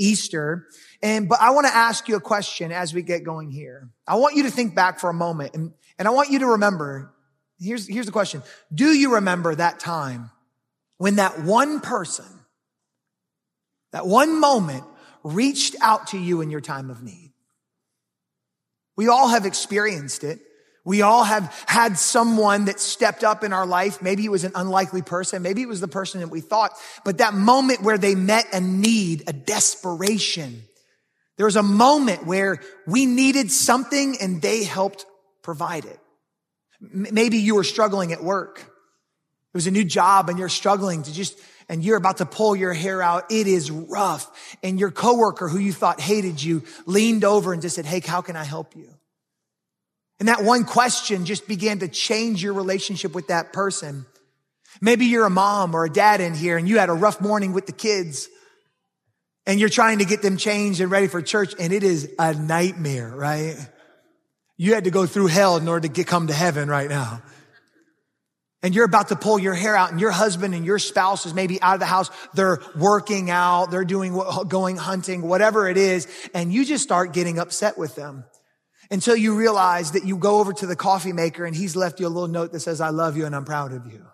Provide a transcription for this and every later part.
Easter. And, but I want to ask you a question as we get going here. I want you to think back for a moment and, and I want you to remember, here's, here's the question. Do you remember that time when that one person, that one moment reached out to you in your time of need? We all have experienced it. We all have had someone that stepped up in our life. Maybe it was an unlikely person. Maybe it was the person that we thought, but that moment where they met a need, a desperation, there was a moment where we needed something and they helped provide it. Maybe you were struggling at work. It was a new job and you're struggling to just, and you're about to pull your hair out. It is rough. And your coworker who you thought hated you leaned over and just said, Hey, how can I help you? And that one question just began to change your relationship with that person. Maybe you're a mom or a dad in here and you had a rough morning with the kids and you're trying to get them changed and ready for church and it is a nightmare, right? You had to go through hell in order to get, come to heaven right now. And you're about to pull your hair out and your husband and your spouse is maybe out of the house. They're working out. They're doing, going hunting, whatever it is. And you just start getting upset with them until you realize that you go over to the coffee maker and he's left you a little note that says, I love you and I'm proud of you.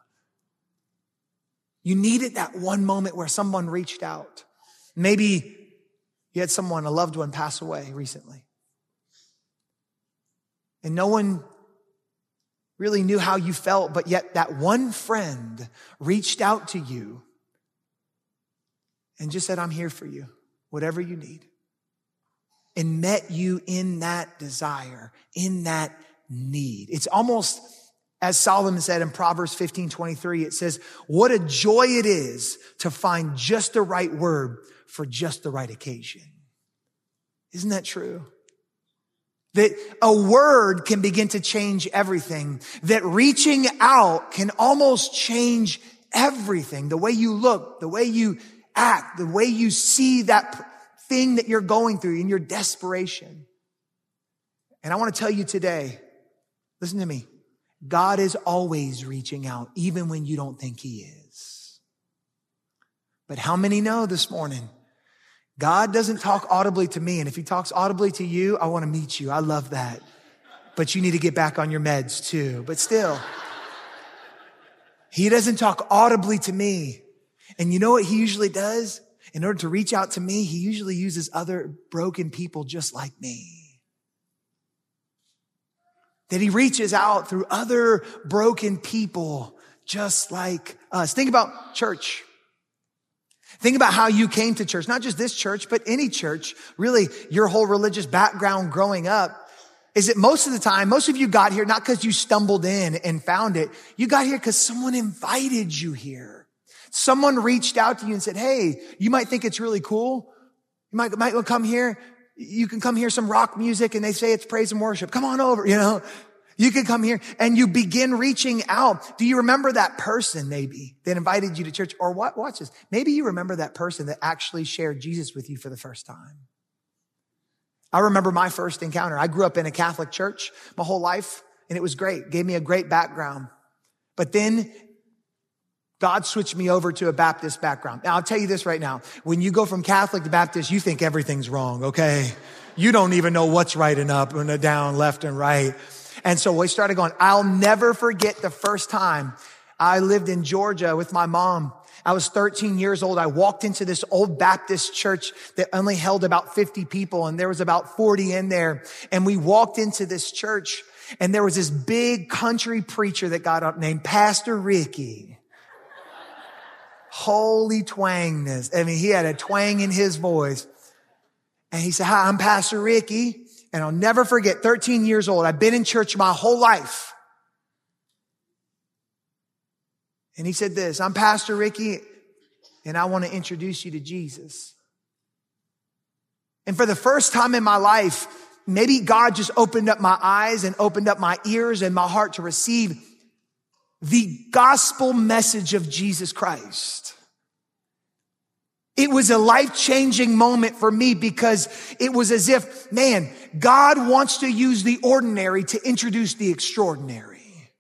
You needed that one moment where someone reached out. Maybe you had someone, a loved one pass away recently. And no one really knew how you felt, but yet that one friend reached out to you and just said, I'm here for you, whatever you need. And met you in that desire, in that need. It's almost as Solomon said in Proverbs 15, 23, it says, what a joy it is to find just the right word for just the right occasion. Isn't that true? That a word can begin to change everything. That reaching out can almost change everything. The way you look, the way you act, the way you see that thing that you're going through in your desperation. And I want to tell you today, listen to me. God is always reaching out, even when you don't think he is. But how many know this morning God doesn't talk audibly to me. And if he talks audibly to you, I want to meet you. I love that. But you need to get back on your meds too. But still, he doesn't talk audibly to me. And you know what he usually does? In order to reach out to me, he usually uses other broken people just like me. That he reaches out through other broken people just like us. Think about church. Think about how you came to church, not just this church, but any church, really your whole religious background growing up. Is that most of the time, most of you got here not because you stumbled in and found it. You got here because someone invited you here. Someone reached out to you and said, Hey, you might think it's really cool. You might, might come here. You can come hear some rock music and they say it's praise and worship. Come on over, you know. You can come here and you begin reaching out. Do you remember that person maybe that invited you to church? Or what? Watch this. Maybe you remember that person that actually shared Jesus with you for the first time. I remember my first encounter. I grew up in a Catholic church my whole life and it was great. Gave me a great background. But then God switched me over to a Baptist background. Now I'll tell you this right now. When you go from Catholic to Baptist, you think everything's wrong, okay? You don't even know what's right and up and down, left and right. And so we started going, I'll never forget the first time I lived in Georgia with my mom. I was 13 years old. I walked into this old Baptist church that only held about 50 people and there was about 40 in there. And we walked into this church and there was this big country preacher that got up named Pastor Ricky. Holy twangness. I mean, he had a twang in his voice. And he said, hi, I'm Pastor Ricky. And I'll never forget, 13 years old. I've been in church my whole life. And he said this, I'm Pastor Ricky and I want to introduce you to Jesus. And for the first time in my life, maybe God just opened up my eyes and opened up my ears and my heart to receive the gospel message of Jesus Christ. It was a life changing moment for me because it was as if, man, God wants to use the ordinary to introduce the extraordinary.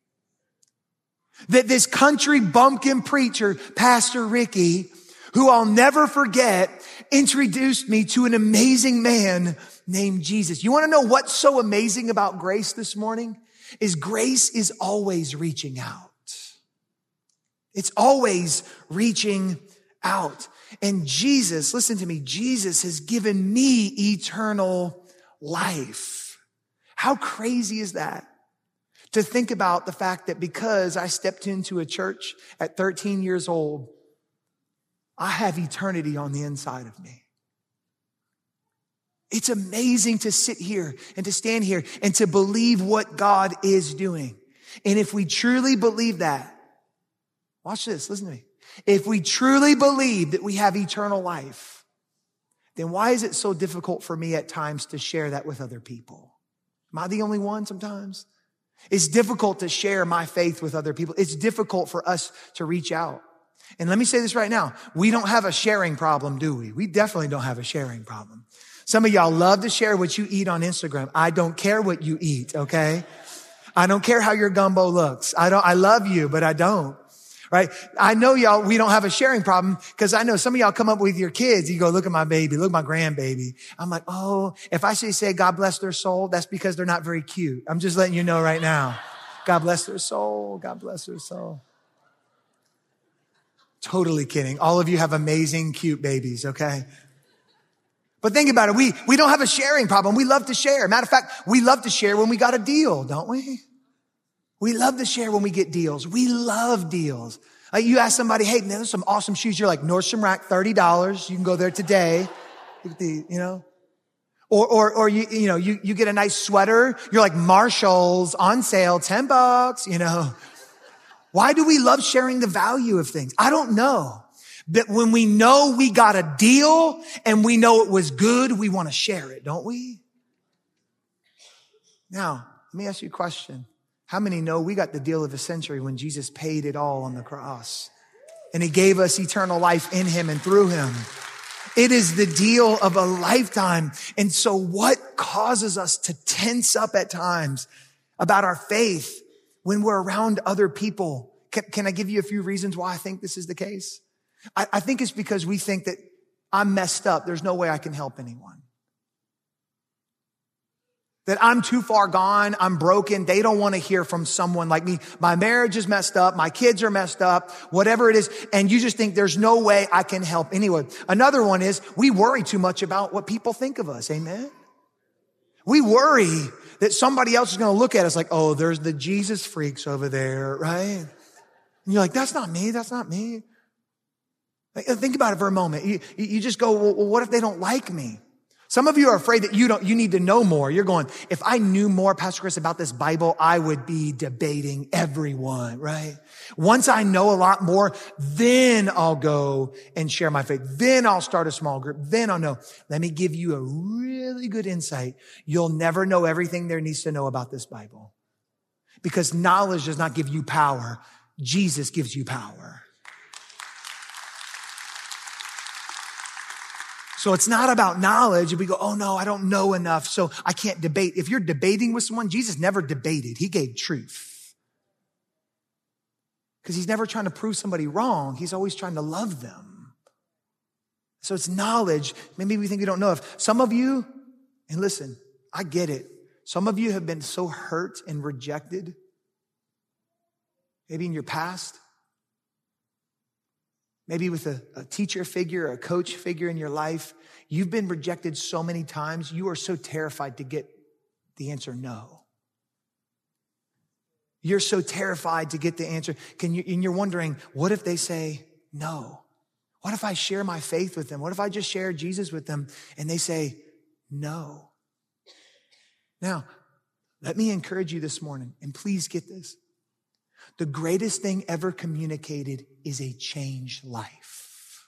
That this country bumpkin preacher, Pastor Ricky, who I'll never forget, introduced me to an amazing man named Jesus. You want to know what's so amazing about grace this morning? Is grace is always reaching out. It's always reaching out. And Jesus, listen to me, Jesus has given me eternal life. How crazy is that? To think about the fact that because I stepped into a church at 13 years old, I have eternity on the inside of me. It's amazing to sit here and to stand here and to believe what God is doing. And if we truly believe that, watch this, listen to me. If we truly believe that we have eternal life, then why is it so difficult for me at times to share that with other people? Am I the only one sometimes? It's difficult to share my faith with other people. It's difficult for us to reach out. And let me say this right now. We don't have a sharing problem, do we? We definitely don't have a sharing problem. Some of y'all love to share what you eat on Instagram. I don't care what you eat, okay? I don't care how your gumbo looks. I don't, I love you, but I don't right? I know y'all, we don't have a sharing problem because I know some of y'all come up with your kids. You go, look at my baby, look at my grandbaby. I'm like, oh, if I say, say God bless their soul, that's because they're not very cute. I'm just letting you know right now. God bless their soul. God bless their soul. Totally kidding. All of you have amazing, cute babies, okay? But think about it. We, we don't have a sharing problem. We love to share. Matter of fact, we love to share when we got a deal, don't we? We love to share when we get deals. We love deals. Like you ask somebody, hey, man, there's some awesome shoes. You're like, Nordstrom Rack, $30. You can go there today. The, you know, or, or, or you, you know, you, you get a nice sweater. You're like Marshalls on sale, 10 bucks, you know. Why do we love sharing the value of things? I don't know. But when we know we got a deal and we know it was good, we want to share it, don't we? Now, let me ask you a question. How many know we got the deal of a century when Jesus paid it all on the cross? And he gave us eternal life in him and through him. It is the deal of a lifetime. And so what causes us to tense up at times about our faith when we're around other people? Can, can I give you a few reasons why I think this is the case? I, I think it's because we think that I'm messed up. There's no way I can help anyone that I'm too far gone, I'm broken. They don't want to hear from someone like me. My marriage is messed up, my kids are messed up, whatever it is, and you just think there's no way I can help anyone. Another one is we worry too much about what people think of us. Amen. We worry that somebody else is going to look at us like, oh, there's the Jesus freaks over there, right? And you're like, that's not me, that's not me. Think about it for a moment. You, you just go, well, what if they don't like me? Some of you are afraid that you don't, you need to know more. You're going, if I knew more, Pastor Chris, about this Bible, I would be debating everyone, right? Once I know a lot more, then I'll go and share my faith. Then I'll start a small group. Then I'll know. Let me give you a really good insight. You'll never know everything there needs to know about this Bible because knowledge does not give you power. Jesus gives you power. So it's not about knowledge. If We go, oh no, I don't know enough, so I can't debate. If you're debating with someone, Jesus never debated. He gave truth. Because he's never trying to prove somebody wrong. He's always trying to love them. So it's knowledge. Maybe we think we don't know if some of you, and listen, I get it. Some of you have been so hurt and rejected. Maybe in your past maybe with a, a, teacher figure, a coach figure in your life. You've been rejected so many times, you are so terrified to get the answer no. You're so terrified to get the answer. Can you, and you're wondering, what if they say no? What if I share my faith with them? What if I just share Jesus with them and they say no? Now, let me encourage you this morning, and please get this. The greatest thing ever communicated is a changed life.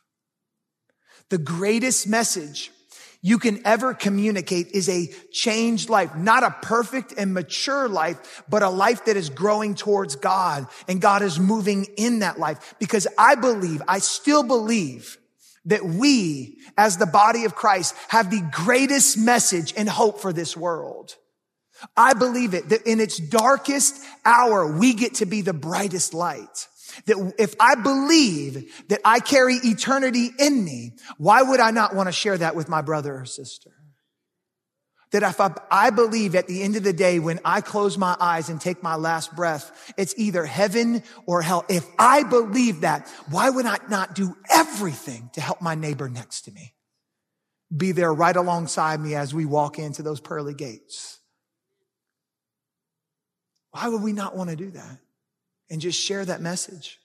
The greatest message you can ever communicate is a changed life, not a perfect and mature life, but a life that is growing towards God and God is moving in that life. Because I believe, I still believe that we as the body of Christ have the greatest message and hope for this world. I believe it that in its darkest hour, we get to be the brightest light. That if I believe that I carry eternity in me, why would I not want to share that with my brother or sister? That if I, I, believe at the end of the day, when I close my eyes and take my last breath, it's either heaven or hell. If I believe that, why would I not do everything to help my neighbor next to me? Be there right alongside me as we walk into those pearly gates. Why would we not want to do that? and just share that message.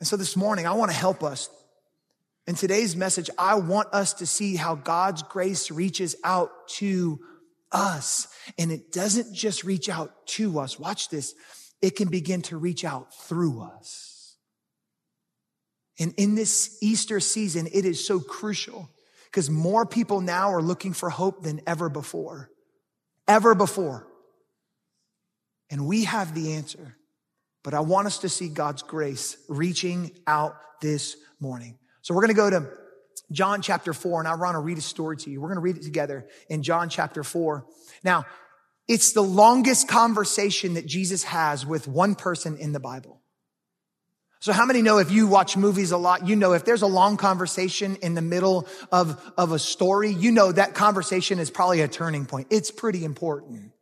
And so this morning, I want to help us. In today's message, I want us to see how God's grace reaches out to us. And it doesn't just reach out to us. Watch this. It can begin to reach out through us. And in this Easter season, it is so crucial because more people now are looking for hope than ever before. Ever before. And we have the answer. But I want us to see God's grace reaching out this morning. So we're going to go to John chapter 4, and I want to read a story to you. We're going to read it together in John chapter 4. Now, it's the longest conversation that Jesus has with one person in the Bible. So how many know if you watch movies a lot, you know if there's a long conversation in the middle of, of a story, you know that conversation is probably a turning point. It's pretty important.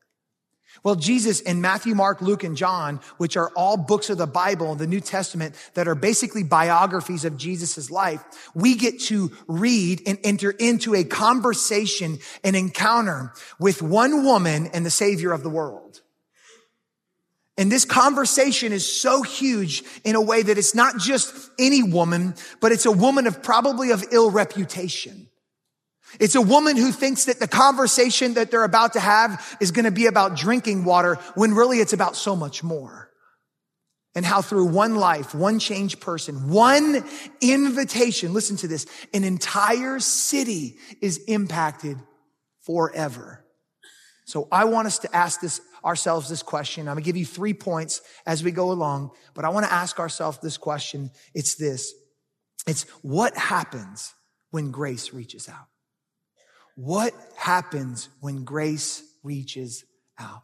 Well, Jesus in Matthew, Mark, Luke, and John, which are all books of the Bible, the New Testament, that are basically biographies of Jesus' life, we get to read and enter into a conversation, an encounter with one woman and the Savior of the world. And this conversation is so huge in a way that it's not just any woman, but it's a woman of probably of ill reputation. It's a woman who thinks that the conversation that they're about to have is going to be about drinking water when really it's about so much more. And how through one life, one changed person, one invitation, listen to this, an entire city is impacted forever. So I want us to ask this ourselves this question. I'm going to give you three points as we go along, but I want to ask ourselves this question. It's this. It's what happens when grace reaches out? What happens when grace reaches out?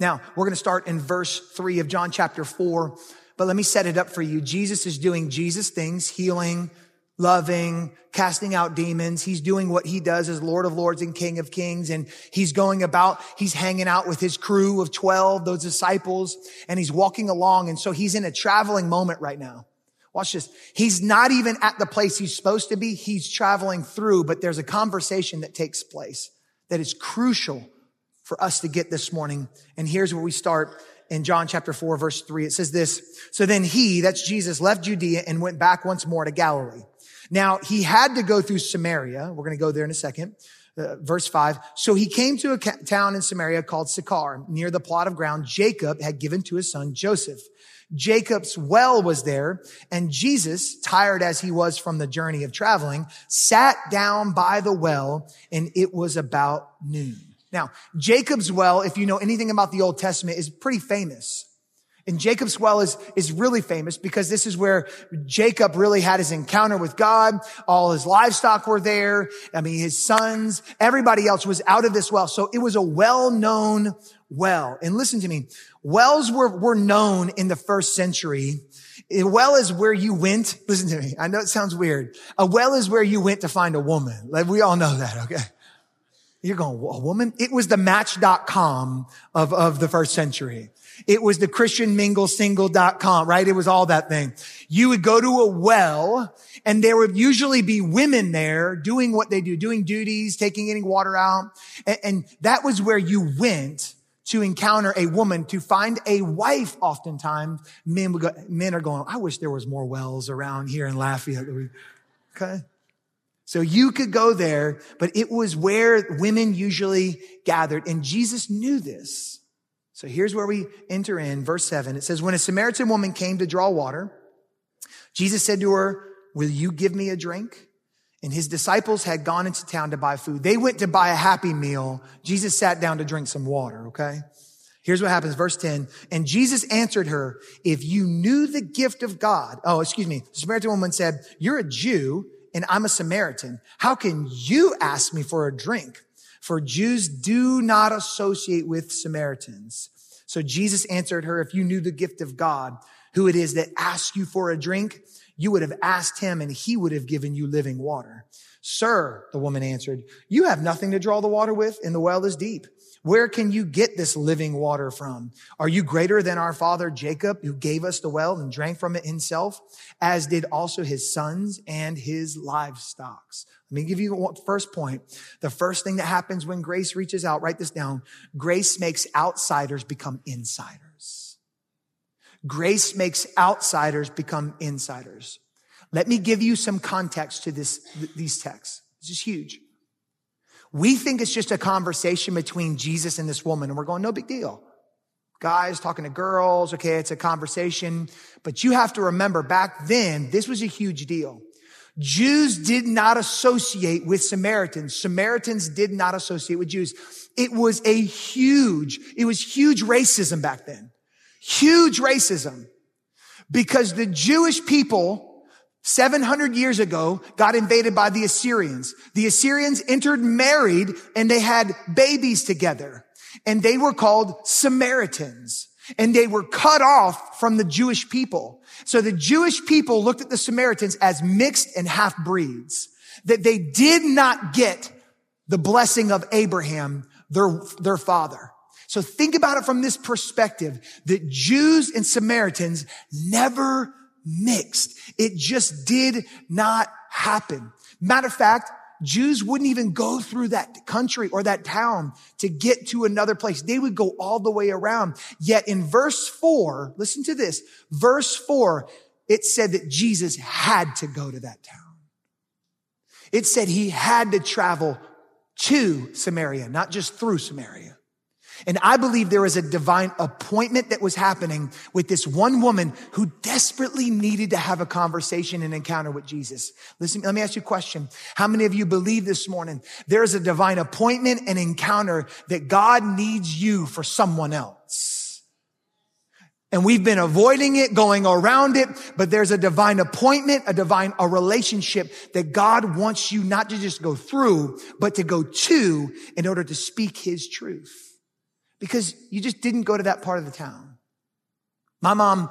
Now, we're going to start in verse three of John chapter four, but let me set it up for you. Jesus is doing Jesus things, healing, loving, casting out demons. He's doing what he does as Lord of Lords and King of Kings. And he's going about, he's hanging out with his crew of 12, those disciples, and he's walking along. And so he's in a traveling moment right now. Watch this. He's not even at the place he's supposed to be. He's traveling through, but there's a conversation that takes place that is crucial for us to get this morning. And here's where we start in John chapter 4 verse 3. It says this, So then he, that's Jesus, left Judea and went back once more to Galilee. Now he had to go through Samaria. We're going to go there in a second. Uh, verse 5. So he came to a ca- town in Samaria called Sychar, near the plot of ground Jacob had given to his son Joseph. Jacob's well was there, and Jesus, tired as he was from the journey of traveling, sat down by the well, and it was about noon. Now, Jacob's well, if you know anything about the Old Testament, is pretty famous. And Jacob's well is, is really famous because this is where Jacob really had his encounter with God. All his livestock were there. I mean, his sons, everybody else was out of this well. So it was a well-known well. And listen to me. Wells were, were known in the first century. A well is where you went. Listen to me. I know it sounds weird. A well is where you went to find a woman. Like we all know that. Okay. You're going, a woman? It was the match.com of, of the first century. It was the Christian mingle single.com, right? It was all that thing. You would go to a well and there would usually be women there doing what they do, doing duties, taking any water out. And, and that was where you went to encounter a woman, to find a wife oftentimes. Men go, men are going, I wish there was more wells around here in Lafayette. Okay. So you could go there, but it was where women usually gathered. And Jesus knew this. So here's where we enter in verse seven. It says, when a Samaritan woman came to draw water, Jesus said to her, will you give me a drink? And his disciples had gone into town to buy food. They went to buy a happy meal. Jesus sat down to drink some water, okay? Here's what happens, verse 10. And Jesus answered her, if you knew the gift of God, oh, excuse me, the Samaritan woman said, you're a Jew and I'm a Samaritan. How can you ask me for a drink? For Jews do not associate with Samaritans. So Jesus answered her, if you knew the gift of God, who it is that asks you for a drink, you would have asked him and he would have given you living water. Sir, the woman answered, you have nothing to draw the water with and the well is deep. Where can you get this living water from? Are you greater than our father Jacob, who gave us the well and drank from it himself, as did also his sons and his livestock? Let me give you the first point. The first thing that happens when grace reaches out, write this down. Grace makes outsiders become insiders. Grace makes outsiders become insiders. Let me give you some context to this, these texts. This is huge. We think it's just a conversation between Jesus and this woman, and we're going, no big deal. Guys talking to girls, okay, it's a conversation. But you have to remember back then, this was a huge deal. Jews did not associate with Samaritans. Samaritans did not associate with Jews. It was a huge, it was huge racism back then. Huge racism because the Jewish people 700 years ago got invaded by the Assyrians. The Assyrians entered married and they had babies together and they were called Samaritans and they were cut off from the Jewish people. So the Jewish people looked at the Samaritans as mixed and half breeds that they did not get the blessing of Abraham, their, their father. So think about it from this perspective that Jews and Samaritans never mixed. It just did not happen. Matter of fact, Jews wouldn't even go through that country or that town to get to another place. They would go all the way around. Yet in verse four, listen to this, verse four, it said that Jesus had to go to that town. It said he had to travel to Samaria, not just through Samaria. And I believe there was a divine appointment that was happening with this one woman who desperately needed to have a conversation and encounter with Jesus. Listen, let me ask you a question. How many of you believe this morning there is a divine appointment and encounter that God needs you for someone else? And we've been avoiding it, going around it, but there's a divine appointment, a divine, a relationship that God wants you not to just go through, but to go to in order to speak his truth because you just didn't go to that part of the town. My mom,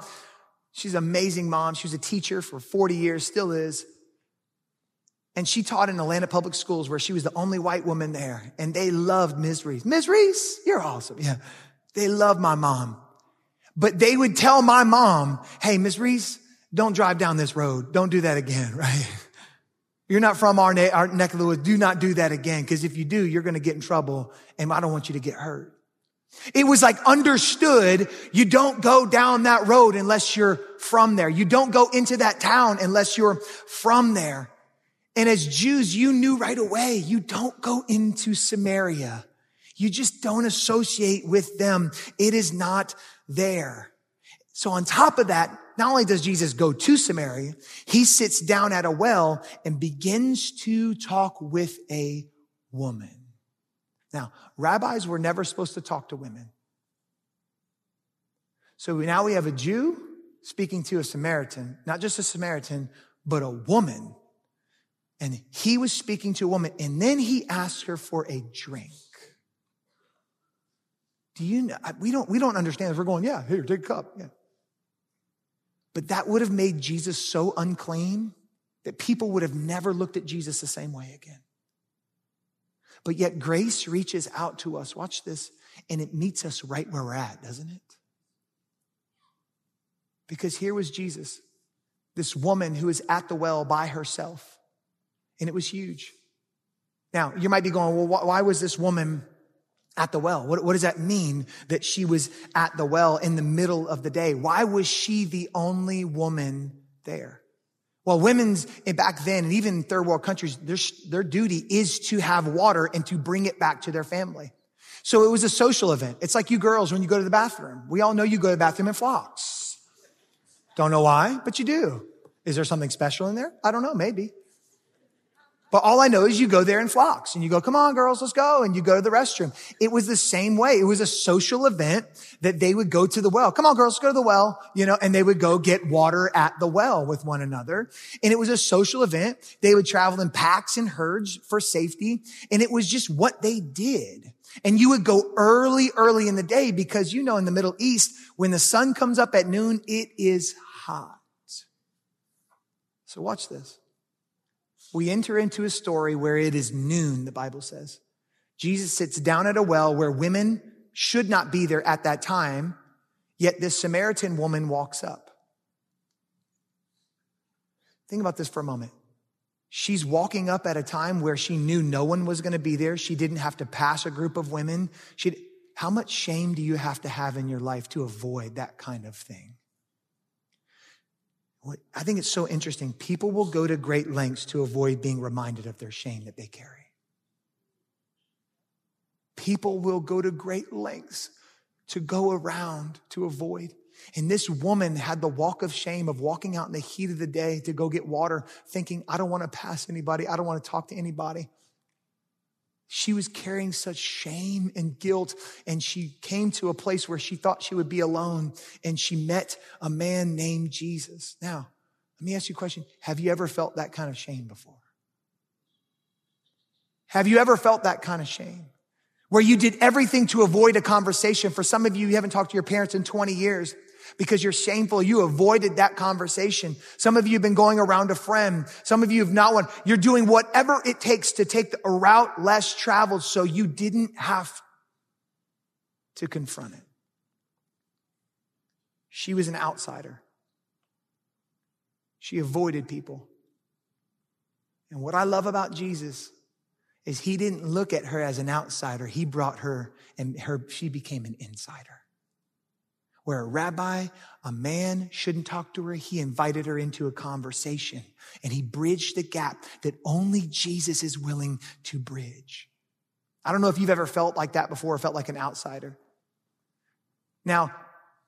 she's an amazing mom. She was a teacher for 40 years, still is. And she taught in Atlanta public schools where she was the only white woman there. And they loved Ms. Reese. Ms. Reese, you're awesome. Yeah. They loved my mom. But they would tell my mom, hey, Ms. Reese, don't drive down this road. Don't do that again, right? You're not from our, ne- our neck of the woods. Do not do that again. Because if you do, you're going to get in trouble and I don't want you to get hurt. It was like understood. You don't go down that road unless you're from there. You don't go into that town unless you're from there. And as Jews, you knew right away, you don't go into Samaria. You just don't associate with them. It is not there. So on top of that, not only does Jesus go to Samaria, he sits down at a well and begins to talk with a woman. Now, rabbis were never supposed to talk to women. So now we have a Jew speaking to a Samaritan, not just a Samaritan, but a woman. And he was speaking to a woman, and then he asked her for a drink. Do you know? We don't, we don't understand. We're going, yeah, here, take a cup. Yeah. But that would have made Jesus so unclean that people would have never looked at Jesus the same way again. But yet grace reaches out to us. Watch this. And it meets us right where we're at, doesn't it? Because here was Jesus, this woman who is at the well by herself. And it was huge. Now, you might be going, well, why was this woman at the well? What, what, does that mean that she was at the well in the middle of the day? Why was she the only woman there? Well, women's eh, back then, and even in third world countries, their, their duty is to have water and to bring it back to their family. So it was a social event. It's like you girls when you go to the bathroom. We all know you go to the bathroom in flocks. Don't know why, but you do. Is there something special in there? I don't know, maybe. But all I know is you go there in flocks and you go, come on, girls, let's go. And you go to the restroom. It was the same way. It was a social event that they would go to the well. Come on, girls, go to the well, you know, and they would go get water at the well with one another. And it was a social event. They would travel in packs and herds for safety. And it was just what they did. And you would go early, early in the day because you know, in the Middle East, when the sun comes up at noon, it is hot. So watch this we enter into a story where it is noon, the Bible says. Jesus sits down at a well where women should not be there at that time, yet this Samaritan woman walks up. Think about this for a moment. She's walking up at a time where she knew no one was going to be there. She didn't have to pass a group of women. She'd, how much shame do you have to have in your life to avoid that kind of thing? I think it's so interesting. People will go to great lengths to avoid being reminded of their shame that they carry. People will go to great lengths to go around to avoid. And this woman had the walk of shame of walking out in the heat of the day to go get water, thinking, I don't want to pass anybody. I don't want to talk to anybody. She was carrying such shame and guilt, and she came to a place where she thought she would be alone, and she met a man named Jesus. Now, let me ask you a question. Have you ever felt that kind of shame before? Have you ever felt that kind of shame? Where you did everything to avoid a conversation. For some of you, you haven't talked to your parents in 20 years because you're shameful. You avoided that conversation. Some of you have been going around a friend. Some of you have not one. You're doing whatever it takes to take a route less traveled so you didn't have to confront it. She was an outsider. She avoided people. And what I love about Jesus is he didn't look at her as an outsider. He brought her and her, she became an insider where a rabbi, a man shouldn't talk to her. He invited her into a conversation and he bridged the gap that only Jesus is willing to bridge. I don't know if you've ever felt like that before, felt like an outsider. Now,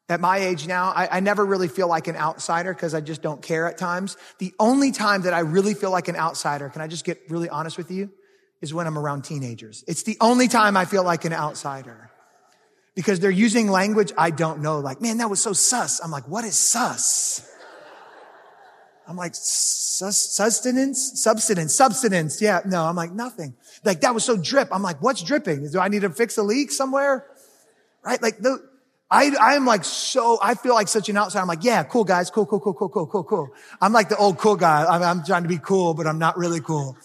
at my age now, I, I never really feel like an outsider because I just don't care at times. The only time that I really feel like an outsider, can I just get really honest with you, is when I'm around teenagers. It's the only time I feel like an outsider because they're using language I don't know. Like, man, that was so sus. I'm like, what is sus? I'm like, sus, sustenance, substance, substance. Yeah, no, I'm like, nothing. Like, that was so drip. I'm like, what's dripping? Do I need to fix a leak somewhere? Right? Like, the, I, I'm like so, I feel like such an outsider. I'm like, yeah, cool guys, cool, cool, cool, cool, cool, cool, cool. I'm like the old cool guy. I'm, I'm trying to be cool, but I'm not really cool.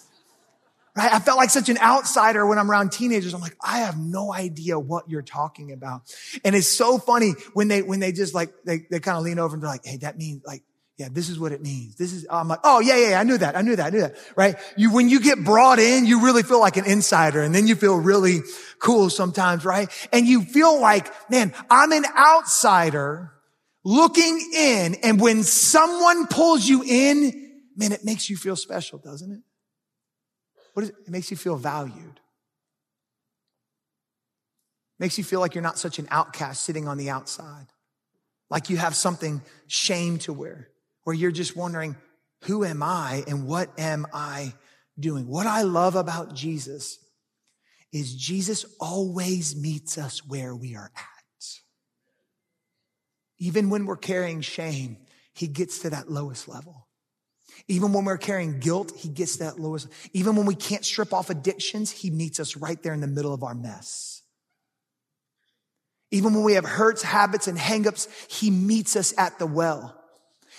Right? I felt like such an outsider when I'm around teenagers. I'm like, I have no idea what you're talking about. And it's so funny when they, when they just like, they, they kind of lean over and they're like, Hey, that means like, yeah, this is what it means. This is, I'm like, oh yeah, yeah, yeah, I knew that. I knew that. I knew that. Right? You, when you get brought in, you really feel like an insider and then you feel really cool sometimes, right? And you feel like, man, I'm an outsider looking in. And when someone pulls you in, man, it makes you feel special, doesn't it? What is it? It makes you feel valued. Makes you feel like you're not such an outcast sitting on the outside. Like you have something shame to wear, where you're just wondering, who am I and what am I doing? What I love about Jesus is Jesus always meets us where we are at. Even when we're carrying shame, he gets to that lowest level. Even when we're carrying guilt, he gets that lowest. Even when we can't strip off addictions, he meets us right there in the middle of our mess. Even when we have hurts, habits, and hangups, he meets us at the well.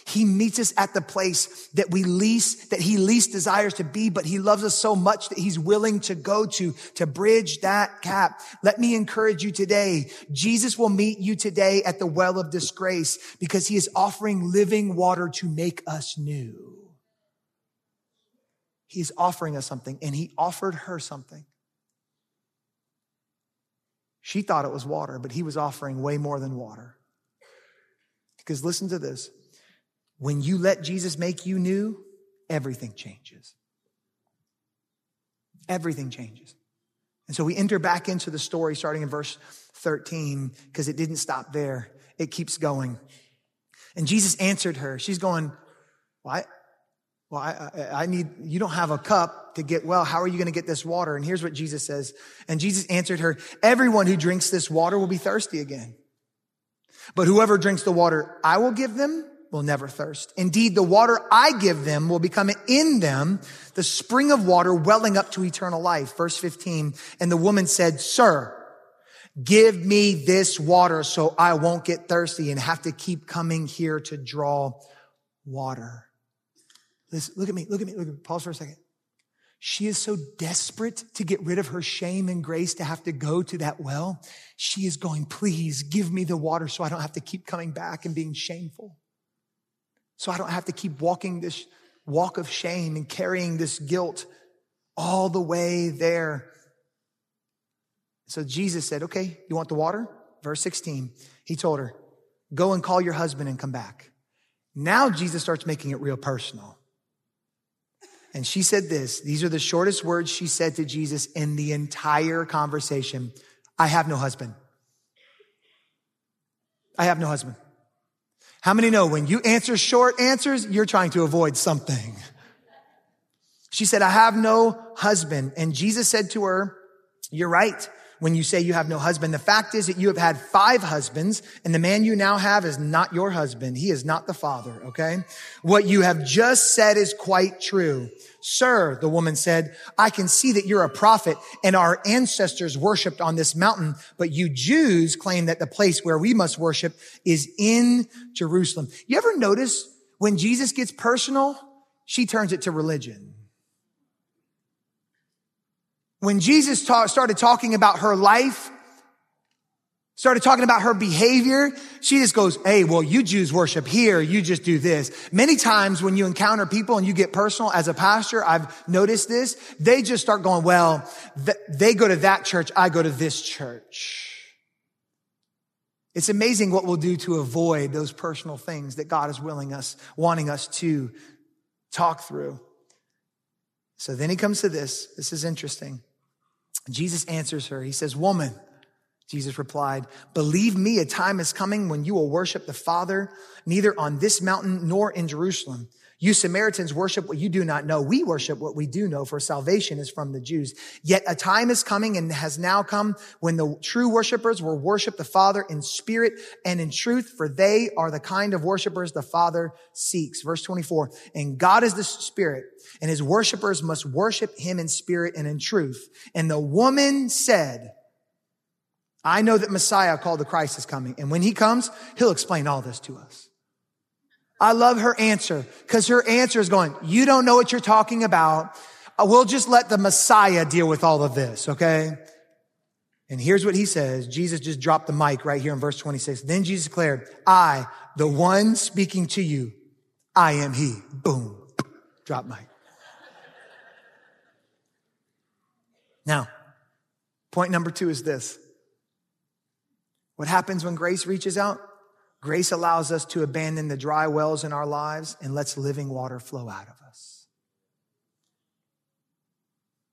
He meets us at the place that we least, that he least desires to be, but he loves us so much that he's willing to go to, to bridge that gap. Let me encourage you today. Jesus will meet you today at the well of disgrace because he is offering living water to make us new. He's offering us something, and he offered her something. She thought it was water, but he was offering way more than water. Because listen to this when you let Jesus make you new, everything changes. Everything changes. And so we enter back into the story starting in verse 13 because it didn't stop there. It keeps going. And Jesus answered her. She's going, What? Well, I, I, I, need, you don't have a cup to get well. How are you going to get this water? And here's what Jesus says. And Jesus answered her, everyone who drinks this water will be thirsty again. But whoever drinks the water I will give them will never thirst. Indeed, the water I give them will become in them the spring of water welling up to eternal life. Verse 15. And the woman said, sir, give me this water so I won't get thirsty and have to keep coming here to draw water. Listen, look at me, look at me, look at me. Pause for a second. She is so desperate to get rid of her shame and grace to have to go to that well. She is going, please give me the water so I don't have to keep coming back and being shameful. So I don't have to keep walking this walk of shame and carrying this guilt all the way there. So Jesus said, okay, you want the water? Verse 16, he told her, go and call your husband and come back. Now Jesus starts making it real personal. And she said this, these are the shortest words she said to Jesus in the entire conversation. I have no husband. I have no husband. How many know when you answer short answers, you're trying to avoid something? She said, I have no husband. And Jesus said to her, you're right when you say you have no husband. The fact is that you have had five husbands and the man you now have is not your husband. He is not the father. Okay. What you have just said is quite true. Sir, the woman said, I can see that you're a prophet and our ancestors worshiped on this mountain, but you Jews claim that the place where we must worship is in Jerusalem. You ever notice when Jesus gets personal, she turns it to religion. When Jesus ta- started talking about her life, started talking about her behavior, she just goes, Hey, well, you Jews worship here. You just do this. Many times when you encounter people and you get personal as a pastor, I've noticed this. They just start going, well, th- they go to that church. I go to this church. It's amazing what we'll do to avoid those personal things that God is willing us, wanting us to talk through. So then he comes to this. This is interesting. Jesus answers her. He says, woman, Jesus replied, believe me, a time is coming when you will worship the Father, neither on this mountain nor in Jerusalem. You Samaritans worship what you do not know. We worship what we do know, for salvation is from the Jews. Yet a time is coming and has now come when the true worshipers will worship the Father in spirit and in truth, for they are the kind of worshipers the Father seeks. Verse 24. And God is the spirit and his worshipers must worship him in spirit and in truth. And the woman said, I know that Messiah called the Christ is coming. And when he comes, he'll explain all this to us. I love her answer because her answer is going, you don't know what you're talking about. Uh, we'll just let the Messiah deal with all of this. Okay. And here's what he says. Jesus just dropped the mic right here in verse 26. Then Jesus declared, I, the one speaking to you, I am he. Boom. Drop mic. Now, point number two is this. What happens when grace reaches out? Grace allows us to abandon the dry wells in our lives and lets living water flow out of us.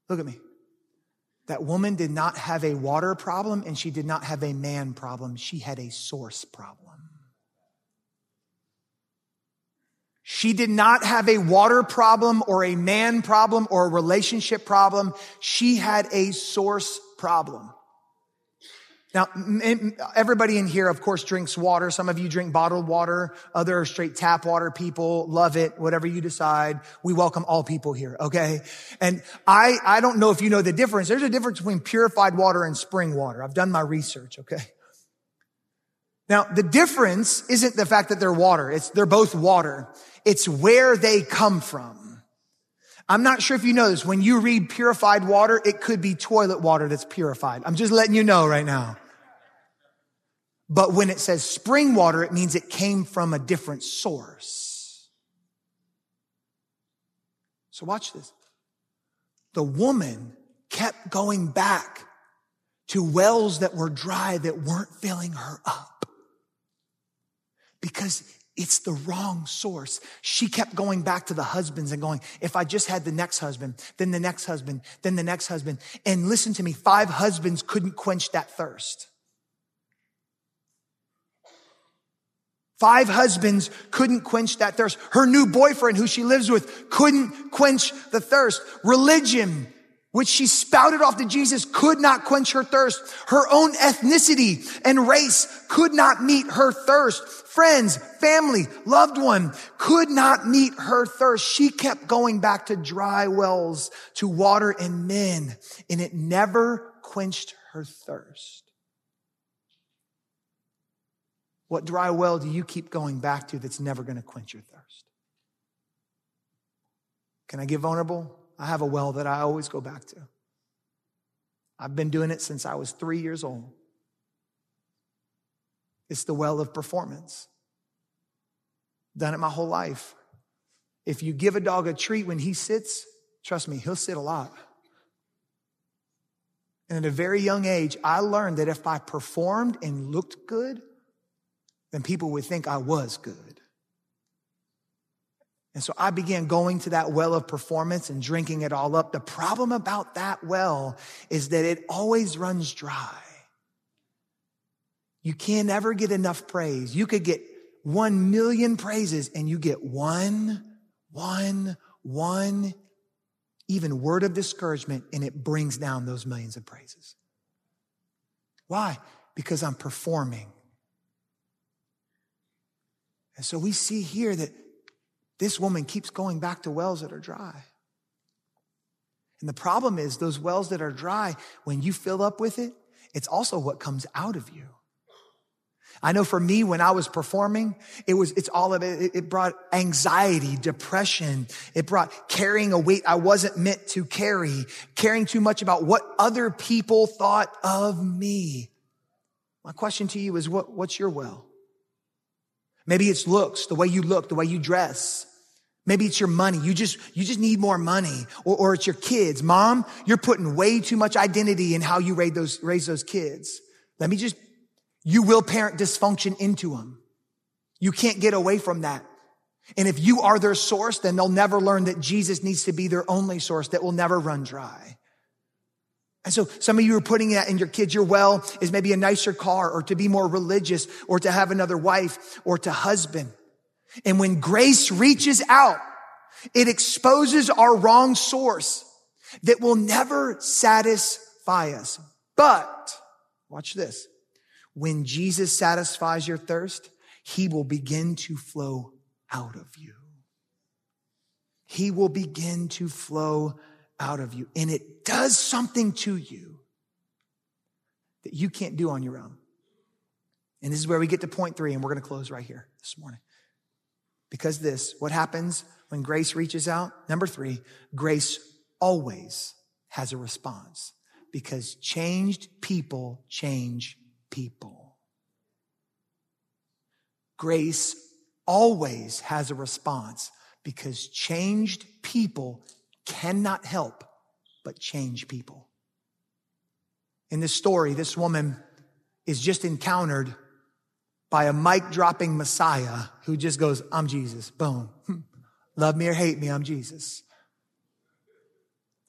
Look at me. That woman did not have a water problem and she did not have a man problem. She had a source problem. She did not have a water problem or a man problem or a relationship problem. She had a source problem. Now, everybody in here, of course, drinks water. Some of you drink bottled water. Other straight tap water people love it. Whatever you decide. We welcome all people here. Okay. And I, I don't know if you know the difference. There's a difference between purified water and spring water. I've done my research. Okay. Now, the difference isn't the fact that they're water. It's, they're both water. It's where they come from. I'm not sure if you know this. When you read purified water, it could be toilet water that's purified. I'm just letting you know right now. But when it says spring water, it means it came from a different source. So watch this. The woman kept going back to wells that were dry that weren't filling her up because it's the wrong source. She kept going back to the husbands and going, if I just had the next husband, then the next husband, then the next husband. And listen to me, five husbands couldn't quench that thirst. Five husbands couldn't quench that thirst. Her new boyfriend who she lives with couldn't quench the thirst. Religion, which she spouted off to Jesus, could not quench her thirst. Her own ethnicity and race could not meet her thirst. Friends, family, loved one could not meet her thirst. She kept going back to dry wells to water and men, and it never quenched her thirst. What dry well do you keep going back to that's never going to quench your thirst? Can I get vulnerable? I have a well that I always go back to. I've been doing it since I was three years old. It's the well of performance. Done it my whole life. If you give a dog a treat when he sits, trust me, he'll sit a lot. And at a very young age, I learned that if I performed and looked good, then people would think I was good. And so I began going to that well of performance and drinking it all up. The problem about that well is that it always runs dry. You can never get enough praise. You could get one million praises and you get one, one, one, even word of discouragement and it brings down those millions of praises. Why? Because I'm performing. And so we see here that this woman keeps going back to wells that are dry. And the problem is, those wells that are dry, when you fill up with it, it's also what comes out of you. I know for me, when I was performing, it was, it's all of it. It brought anxiety, depression. It brought carrying a weight I wasn't meant to carry, caring too much about what other people thought of me. My question to you is what, what's your well? Maybe it's looks, the way you look, the way you dress. Maybe it's your money. You just, you just need more money. Or, or it's your kids. Mom, you're putting way too much identity in how you raise those, raise those kids. Let me just, you will parent dysfunction into them. You can't get away from that. And if you are their source, then they'll never learn that Jesus needs to be their only source that will never run dry. And so some of you are putting that in your kids. Your well is maybe a nicer car or to be more religious or to have another wife or to husband. And when grace reaches out, it exposes our wrong source that will never satisfy us. But watch this. When Jesus satisfies your thirst, he will begin to flow out of you. He will begin to flow out of you. And it does something to you that you can't do on your own. And this is where we get to point three, and we're going to close right here this morning. Because this, what happens when grace reaches out? Number three, grace always has a response because changed people change people. Grace always has a response because changed people cannot help but change people. In this story, this woman is just encountered by a mic dropping Messiah who just goes, I'm Jesus. Boom. Love me or hate me, I'm Jesus.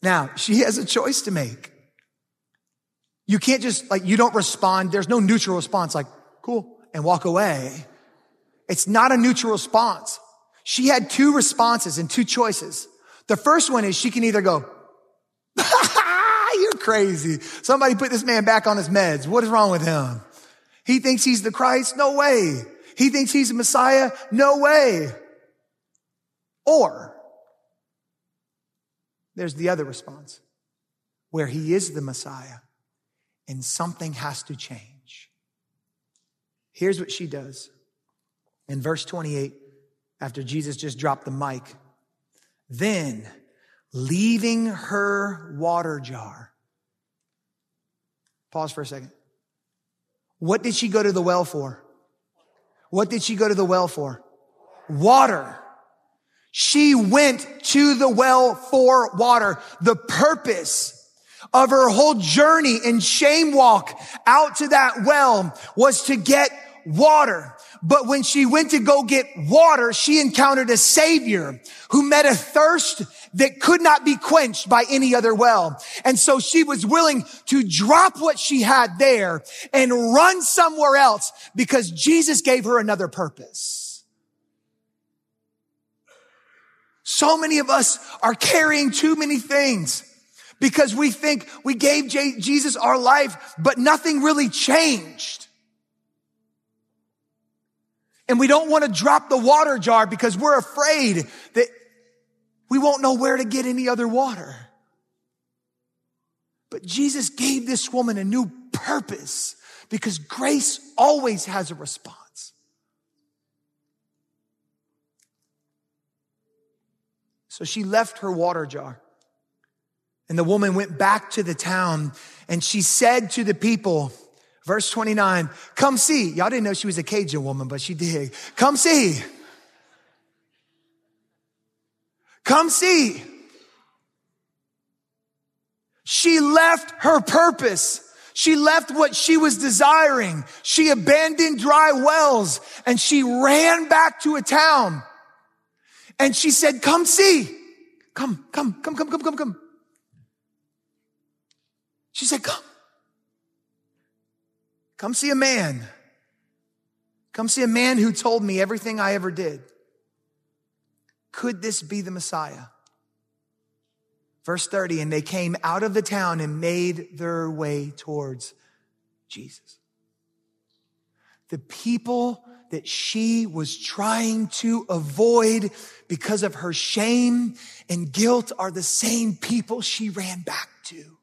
Now, she has a choice to make. You can't just, like, you don't respond. There's no neutral response, like, cool, and walk away. It's not a neutral response. She had two responses and two choices. The first one is she can either go, you're crazy. Somebody put this man back on his meds. What is wrong with him? He thinks he's the Christ? No way. He thinks he's the Messiah? No way. Or there's the other response where he is the Messiah and something has to change. Here's what she does. In verse 28, after Jesus just dropped the mic, then, leaving her water jar. Pause for a second. What did she go to the well for? What did she go to the well for? Water. She went to the well for water. The purpose of her whole journey and shame walk out to that well was to get water. But when she went to go get water, she encountered a savior who met a thirst that could not be quenched by any other well. And so she was willing to drop what she had there and run somewhere else because Jesus gave her another purpose. So many of us are carrying too many things because we think we gave Jesus our life, but nothing really changed. And we don't want to drop the water jar because we're afraid that we won't know where to get any other water. But Jesus gave this woman a new purpose because grace always has a response. So she left her water jar. And the woman went back to the town and she said to the people, verse 29, come see. Y'all didn't know she was a Cajun woman, but she did. Come see. Come see. She left her purpose. She left what she was desiring. She abandoned dry wells and she ran back to a town. And she said, come see. Come, come, come, come, come, come, come. She said, come. Come see a man. Come see a man who told me everything I ever did. Could this be the Messiah? Verse 30, and they came out of the town and made their way towards Jesus. The people that she was trying to avoid because of her shame and guilt are the same people she ran back to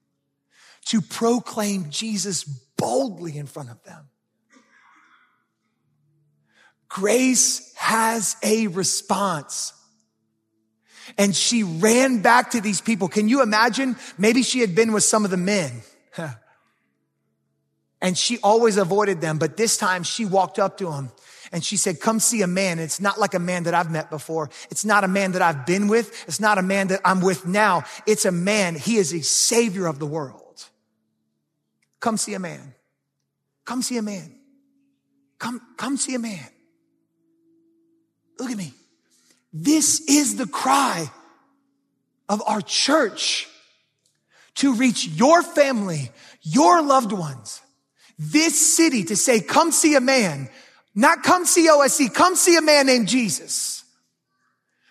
to proclaim Jesus boldly in front of them. Grace has a response. And she ran back to these people. Can you imagine? Maybe she had been with some of the men. and she always avoided them, but this time she walked up to him and she said, come see a man. It's not like a man that I've met before. It's not a man that I've been with. It's not a man that I'm with now. It's a man. He is a savior of the world. Come see a man. Come see a man. Come, come see a man. Look at me. This is the cry of our church to reach your family, your loved ones, this city to say, come see a man, not come see OSC, come see a man named Jesus.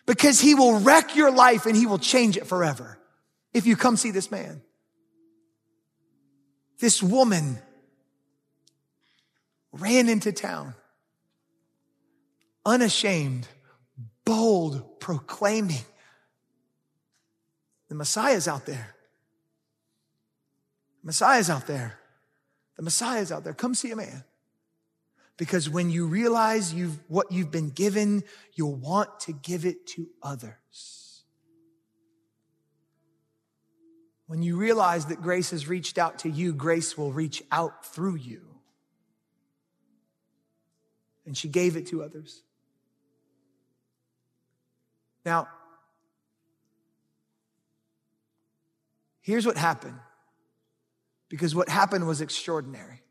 Because he will wreck your life and he will change it forever if you come see this man. This woman ran into town, unashamed, bold, proclaiming the Messiah's out there. Messiah's out there. The Messiah's out there. Come see a man. Because when you realize you've, what you've been given, you'll want to give it to others. When you realize that grace has reached out to you, grace will reach out through you. And she gave it to others. Now, here's what happened. Because what happened was extraordinary.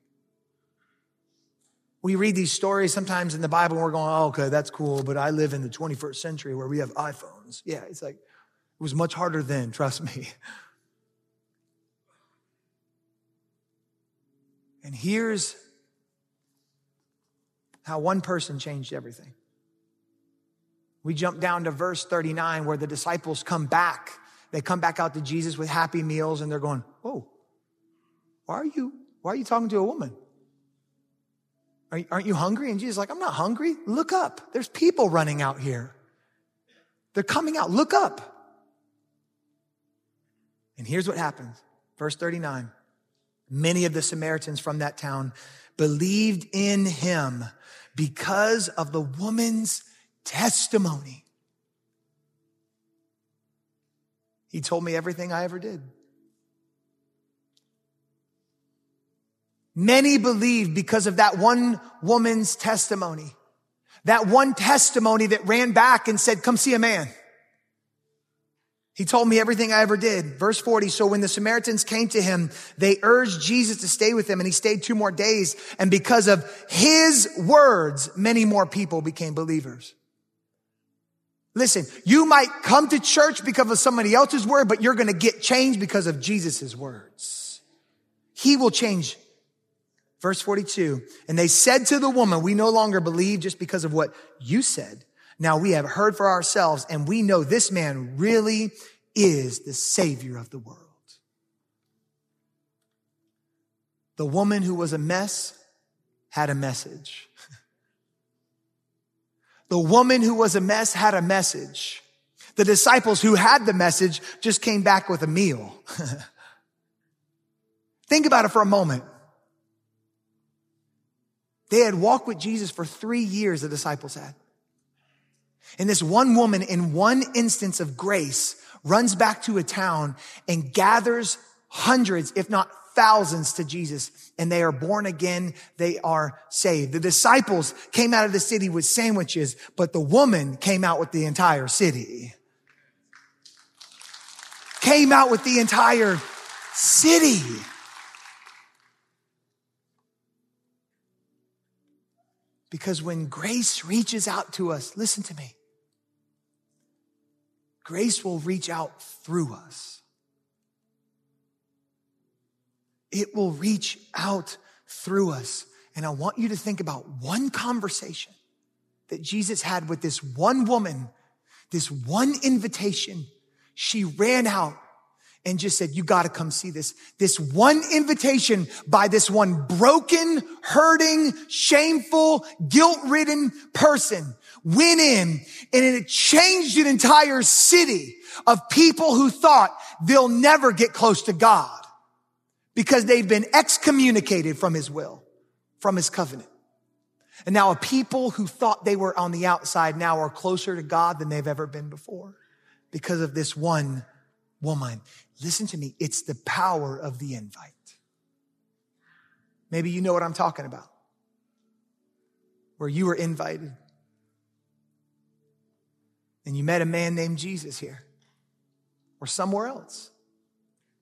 We read these stories sometimes in the Bible and we're going, oh, okay, that's cool, but I live in the 21st century where we have iPhones. Yeah, it's like, it was much harder then, trust me. And here's how one person changed everything. We jump down to verse 39 where the disciples come back. They come back out to Jesus with happy meals and they're going, Oh, why are you, why are you talking to a woman? Aren't you hungry? And Jesus is like, I'm not hungry. Look up. There's people running out here. They're coming out. Look up. And here's what happens. Verse 39. Many of the Samaritans from that town believed in him because of the woman's testimony. He told me everything I ever did. Many believed because of that one woman's testimony. That one testimony that ran back and said, come see a man. He told me everything I ever did. Verse 40. So when the Samaritans came to him, they urged Jesus to stay with them and he stayed two more days. And because of his words, many more people became believers. Listen, you might come to church because of somebody else's word, but you're going to get changed because of Jesus' words. He will change. Verse 42. And they said to the woman, we no longer believe just because of what you said. Now we have heard for ourselves and we know this man really is the savior of the world. The woman who was a mess had a message. The woman who was a mess had a message. The disciples who had the message just came back with a meal. Think about it for a moment. They had walked with Jesus for three years, the disciples had. And this one woman in one instance of grace runs back to a town and gathers hundreds, if not thousands to Jesus and they are born again. They are saved. The disciples came out of the city with sandwiches, but the woman came out with the entire city. Came out with the entire city. Because when grace reaches out to us, listen to me. Grace will reach out through us. It will reach out through us. And I want you to think about one conversation that Jesus had with this one woman, this one invitation. She ran out and just said, you got to come see this. This one invitation by this one broken, hurting, shameful, guilt ridden person went in and it changed an entire city of people who thought they'll never get close to God because they've been excommunicated from his will, from his covenant. And now a people who thought they were on the outside now are closer to God than they've ever been before because of this one woman. Listen to me. It's the power of the invite. Maybe you know what I'm talking about. Where you were invited and you met a man named Jesus here or somewhere else.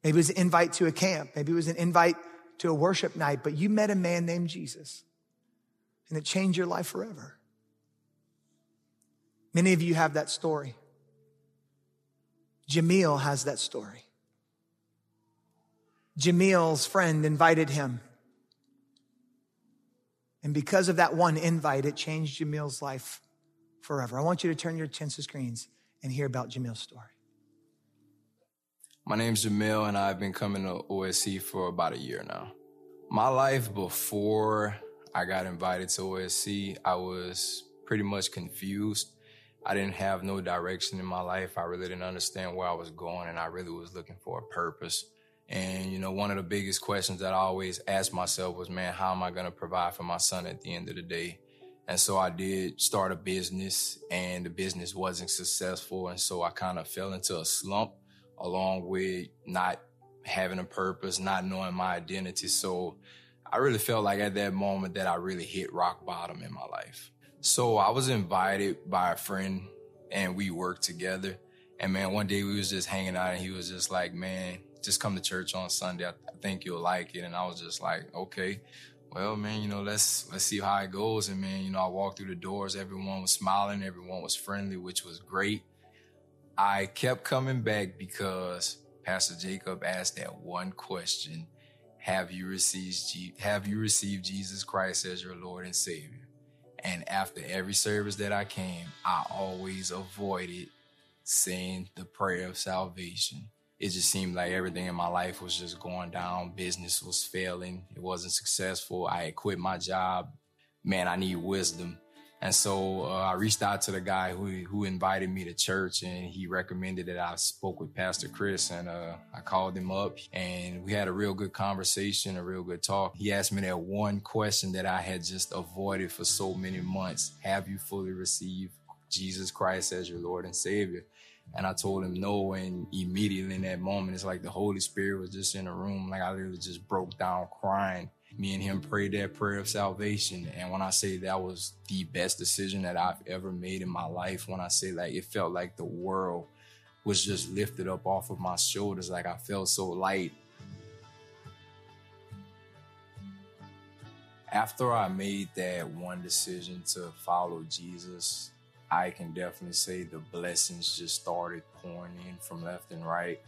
Maybe it was an invite to a camp. Maybe it was an invite to a worship night, but you met a man named Jesus and it changed your life forever. Many of you have that story. Jamil has that story. Jamil's friend invited him. And because of that one invite, it changed Jamil's life forever. I want you to turn your attention to screens and hear about Jamil's story. My name's Jamil, and I've been coming to OSC for about a year now. My life before I got invited to OSC, I was pretty much confused. I didn't have no direction in my life. I really didn't understand where I was going, and I really was looking for a purpose. And, you know, one of the biggest questions that I always asked myself was, man, how am I going to provide for my son at the end of the day? And so I did start a business, and the business wasn't successful. And so I kind of fell into a slump along with not having a purpose, not knowing my identity. So I really felt like at that moment that I really hit rock bottom in my life. So I was invited by a friend and we worked together. And man, one day we was just hanging out and he was just like, man, just come to church on Sunday. I, I think you'll like it. And I was just like, okay, well, man, you know, let's, let's see how it goes. And man, you know, I walked through the doors. Everyone was smiling. Everyone was friendly, which was great. I kept coming back because Pastor Jacob asked that one question: Have you received Have you received Jesus Christ as your Lord and Savior? And after every service that I came, I always avoided saying the prayer of salvation. It just seemed like everything in my life was just going down. Business was failing. It wasn't successful. I had quit my job. Man, I need wisdom. And so uh, I reached out to the guy who who invited me to church, and he recommended that I spoke with Pastor Chris, and uh, I called him up, and we had a real good conversation, a real good talk. He asked me that one question that I had just avoided for so many months: Have you fully received Jesus Christ as your Lord and Savior? And I told him no, and immediately in that moment, it's like the Holy Spirit was just in the room, like I literally just broke down crying me and him prayed that prayer of salvation. And when I say that was the best decision that I've ever made in my life, when I say like it felt like the world was just lifted up off of my shoulders, like I felt so light. After I made that one decision to follow Jesus, I can definitely say the blessings just started pouring in from left and right.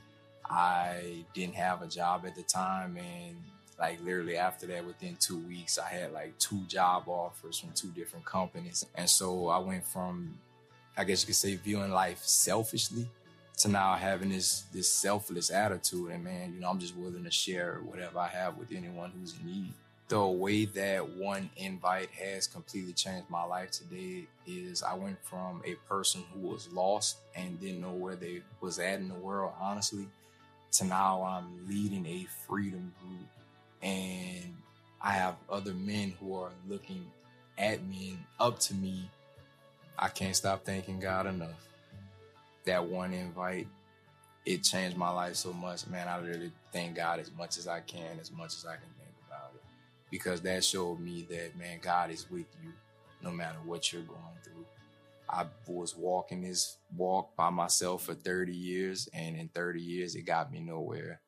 I didn't have a job at the time and like literally after that within two weeks i had like two job offers from two different companies. And so i went from i guess you could say viewing life selfishly to now having this this selfless attitude. And man you know i'm just willing to share whatever i have with anyone who's in need. The way that one invite has completely changed my life today is I went from a person who was lost and didn't know where they was at in the world, honestly, to now I'm leading a freedom group and I have other men who are looking at me and up to me. I can't stop thanking God enough. That one invite, it changed my life so much. Man, I really thank God as much as I can, as much as I can think about it. Because that showed me that, man, God is with you no matter what you're going through. I was walking this walk by myself for 30 years, and in 30 years, it got me nowhere.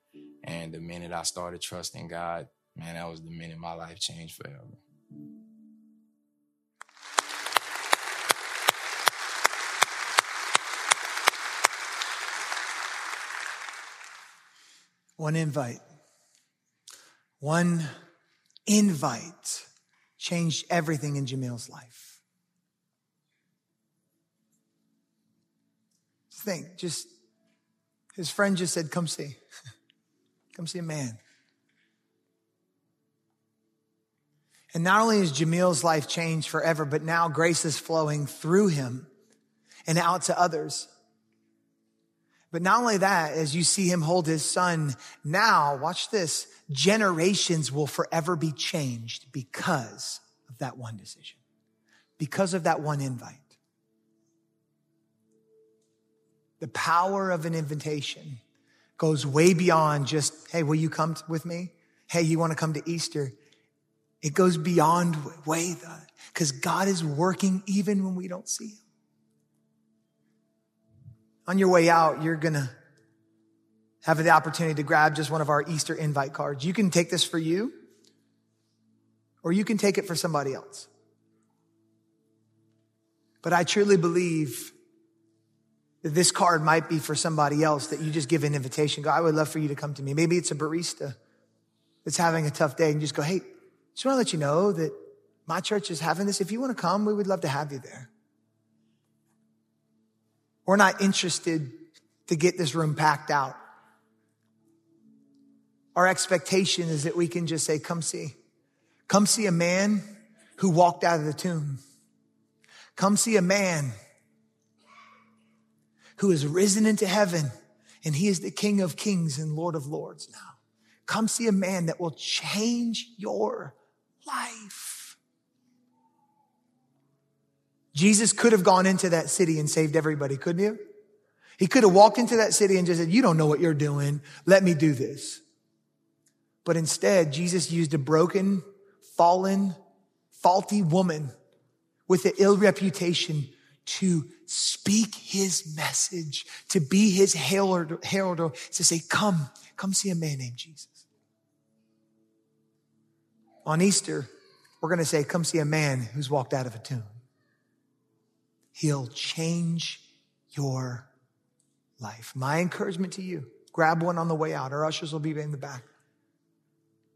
And the minute I started trusting God, man, that was the minute my life changed forever. One invite. One invite changed everything in Jamil's life. Think, just his friend just said, Come see. Come see a man. And not only is Jamil's life changed forever, but now grace is flowing through him and out to others. But not only that, as you see him hold his son, now, watch this, generations will forever be changed because of that one decision, because of that one invite. The power of an invitation goes way beyond just, hey, will you come with me? Hey, you want to come to Easter? It goes beyond way because God is working even when we don't see Him. On your way out, you're going to have the opportunity to grab just one of our Easter invite cards. You can take this for you, or you can take it for somebody else. But I truly believe that this card might be for somebody else that you just give an invitation. Go, I would love for you to come to me. Maybe it's a barista that's having a tough day and just go, hey, just want to let you know that my church is having this. If you want to come, we would love to have you there. We're not interested to get this room packed out. Our expectation is that we can just say, come see. Come see a man who walked out of the tomb. Come see a man who is risen into heaven and he is the King of kings and Lord of lords now. Come see a man that will change your life. Jesus could have gone into that city and saved everybody, couldn't he? He could have walked into that city and just said, you don't know what you're doing. Let me do this. But instead, Jesus used a broken, fallen, faulty woman with an ill reputation to speak his message, to be his herald, herald, to say, come, come see a man named Jesus. On Easter, we're going to say, come see a man who's walked out of a tomb. He'll change your life. My encouragement to you, grab one on the way out. Our ushers will be in the back.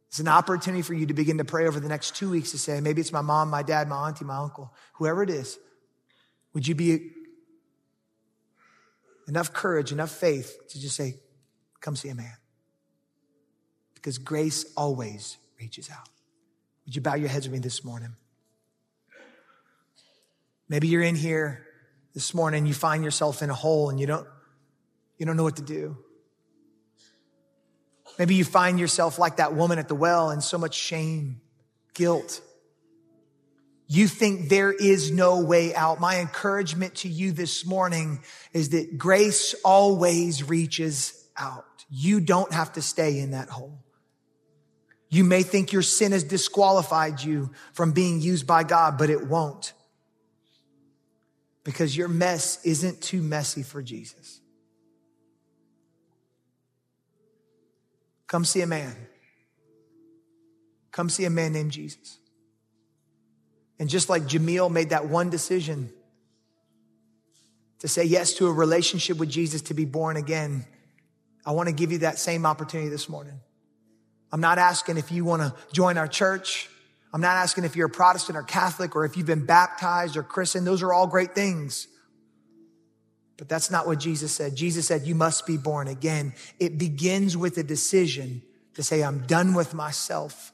It's an opportunity for you to begin to pray over the next two weeks to say, maybe it's my mom, my dad, my auntie, my uncle, whoever it is. Would you be enough courage, enough faith to just say, come see a man? Because grace always reaches out. Would you bow your heads with me this morning? Maybe you're in here this morning, you find yourself in a hole and you don't, you don't know what to do. Maybe you find yourself like that woman at the well in so much shame, guilt. You think there is no way out. My encouragement to you this morning is that grace always reaches out. You don't have to stay in that hole. You may think your sin has disqualified you from being used by God, but it won't. Because your mess isn't too messy for Jesus. Come see a man. Come see a man named Jesus. And just like Jamil made that one decision to say yes to a relationship with Jesus, to be born again, I want to give you that same opportunity this morning. I'm not asking if you want to join our church. I'm not asking if you're a Protestant or Catholic or if you've been baptized or christened. Those are all great things. But that's not what Jesus said. Jesus said, you must be born again. It begins with a decision to say, I'm done with myself.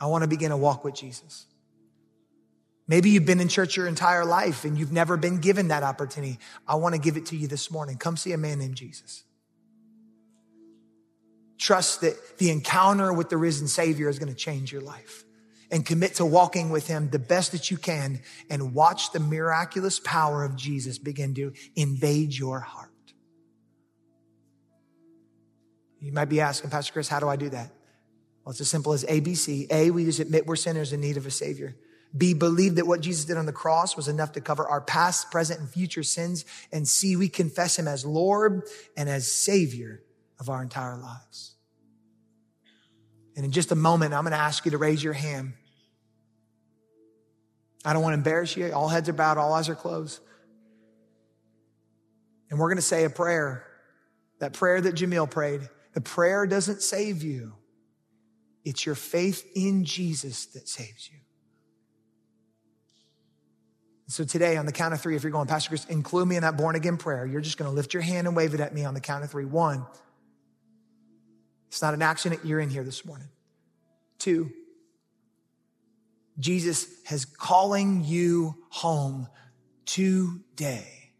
I want to begin a walk with Jesus. Maybe you've been in church your entire life and you've never been given that opportunity. I want to give it to you this morning. Come see a man named Jesus. Trust that the encounter with the risen Savior is going to change your life and commit to walking with Him the best that you can and watch the miraculous power of Jesus begin to invade your heart. You might be asking, Pastor Chris, how do I do that? Well, it's as simple as ABC. A, we just admit we're sinners in need of a Savior. B, believe that what Jesus did on the cross was enough to cover our past, present, and future sins. And C we confess Him as Lord and as Savior of our entire lives. And in just a moment, I'm going to ask you to raise your hand. I don't want to embarrass you. All heads are bowed, all eyes are closed. And we're going to say a prayer, that prayer that Jamil prayed. The prayer doesn't save you. It's your faith in Jesus that saves you. So today, on the count of three, if you're going, Pastor Chris, include me in that born again prayer, you're just going to lift your hand and wave it at me on the count of three. One, it's not an accident you're in here this morning. Two, Jesus is calling you home today.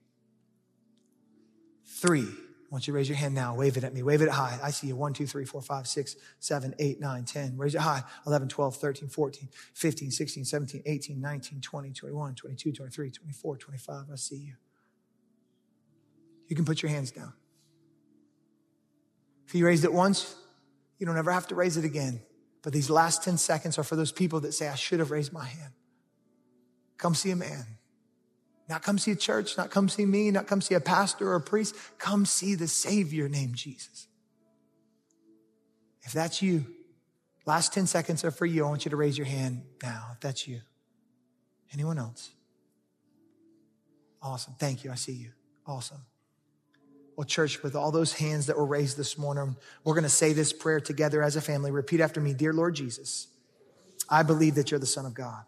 Three, want you to raise your hand now. Wave it at me. Wave it high. I see you. One, two, three, four, five, six, seven, eight, nine, 10. Raise it high. 11, 12, 13, 14, 15, 16, 17, 18, 19, 20, 21, 22, 23, 24, 25. I see you. You can put your hands down. If you raised it once, you don't ever have to raise it again. But these last 10 seconds are for those people that say, I should have raised my hand. Come see a man. Not come see a church, not come see me, not come see a pastor or a priest. Come see the Savior named Jesus. If that's you, last 10 seconds are for you. I want you to raise your hand now if that's you. Anyone else? Awesome. Thank you. I see you. Awesome. Well, church, with all those hands that were raised this morning, we're going to say this prayer together as a family. Repeat after me. Dear Lord Jesus, I believe that you're the Son of God.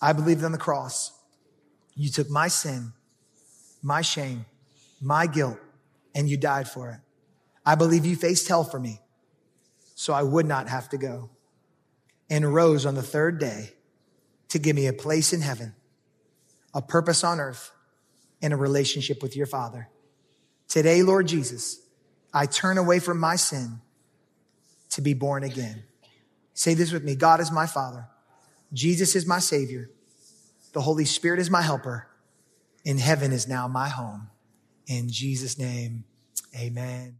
I believe on the cross. You took my sin, my shame, my guilt, and you died for it. I believe you faced hell for me so I would not have to go and rose on the third day to give me a place in heaven, a purpose on earth, and a relationship with your Father. Today, Lord Jesus, I turn away from my sin to be born again. Say this with me. God is my Father. Jesus is my Savior. The Holy Spirit is my helper. In heaven is now my home. In Jesus' name, amen.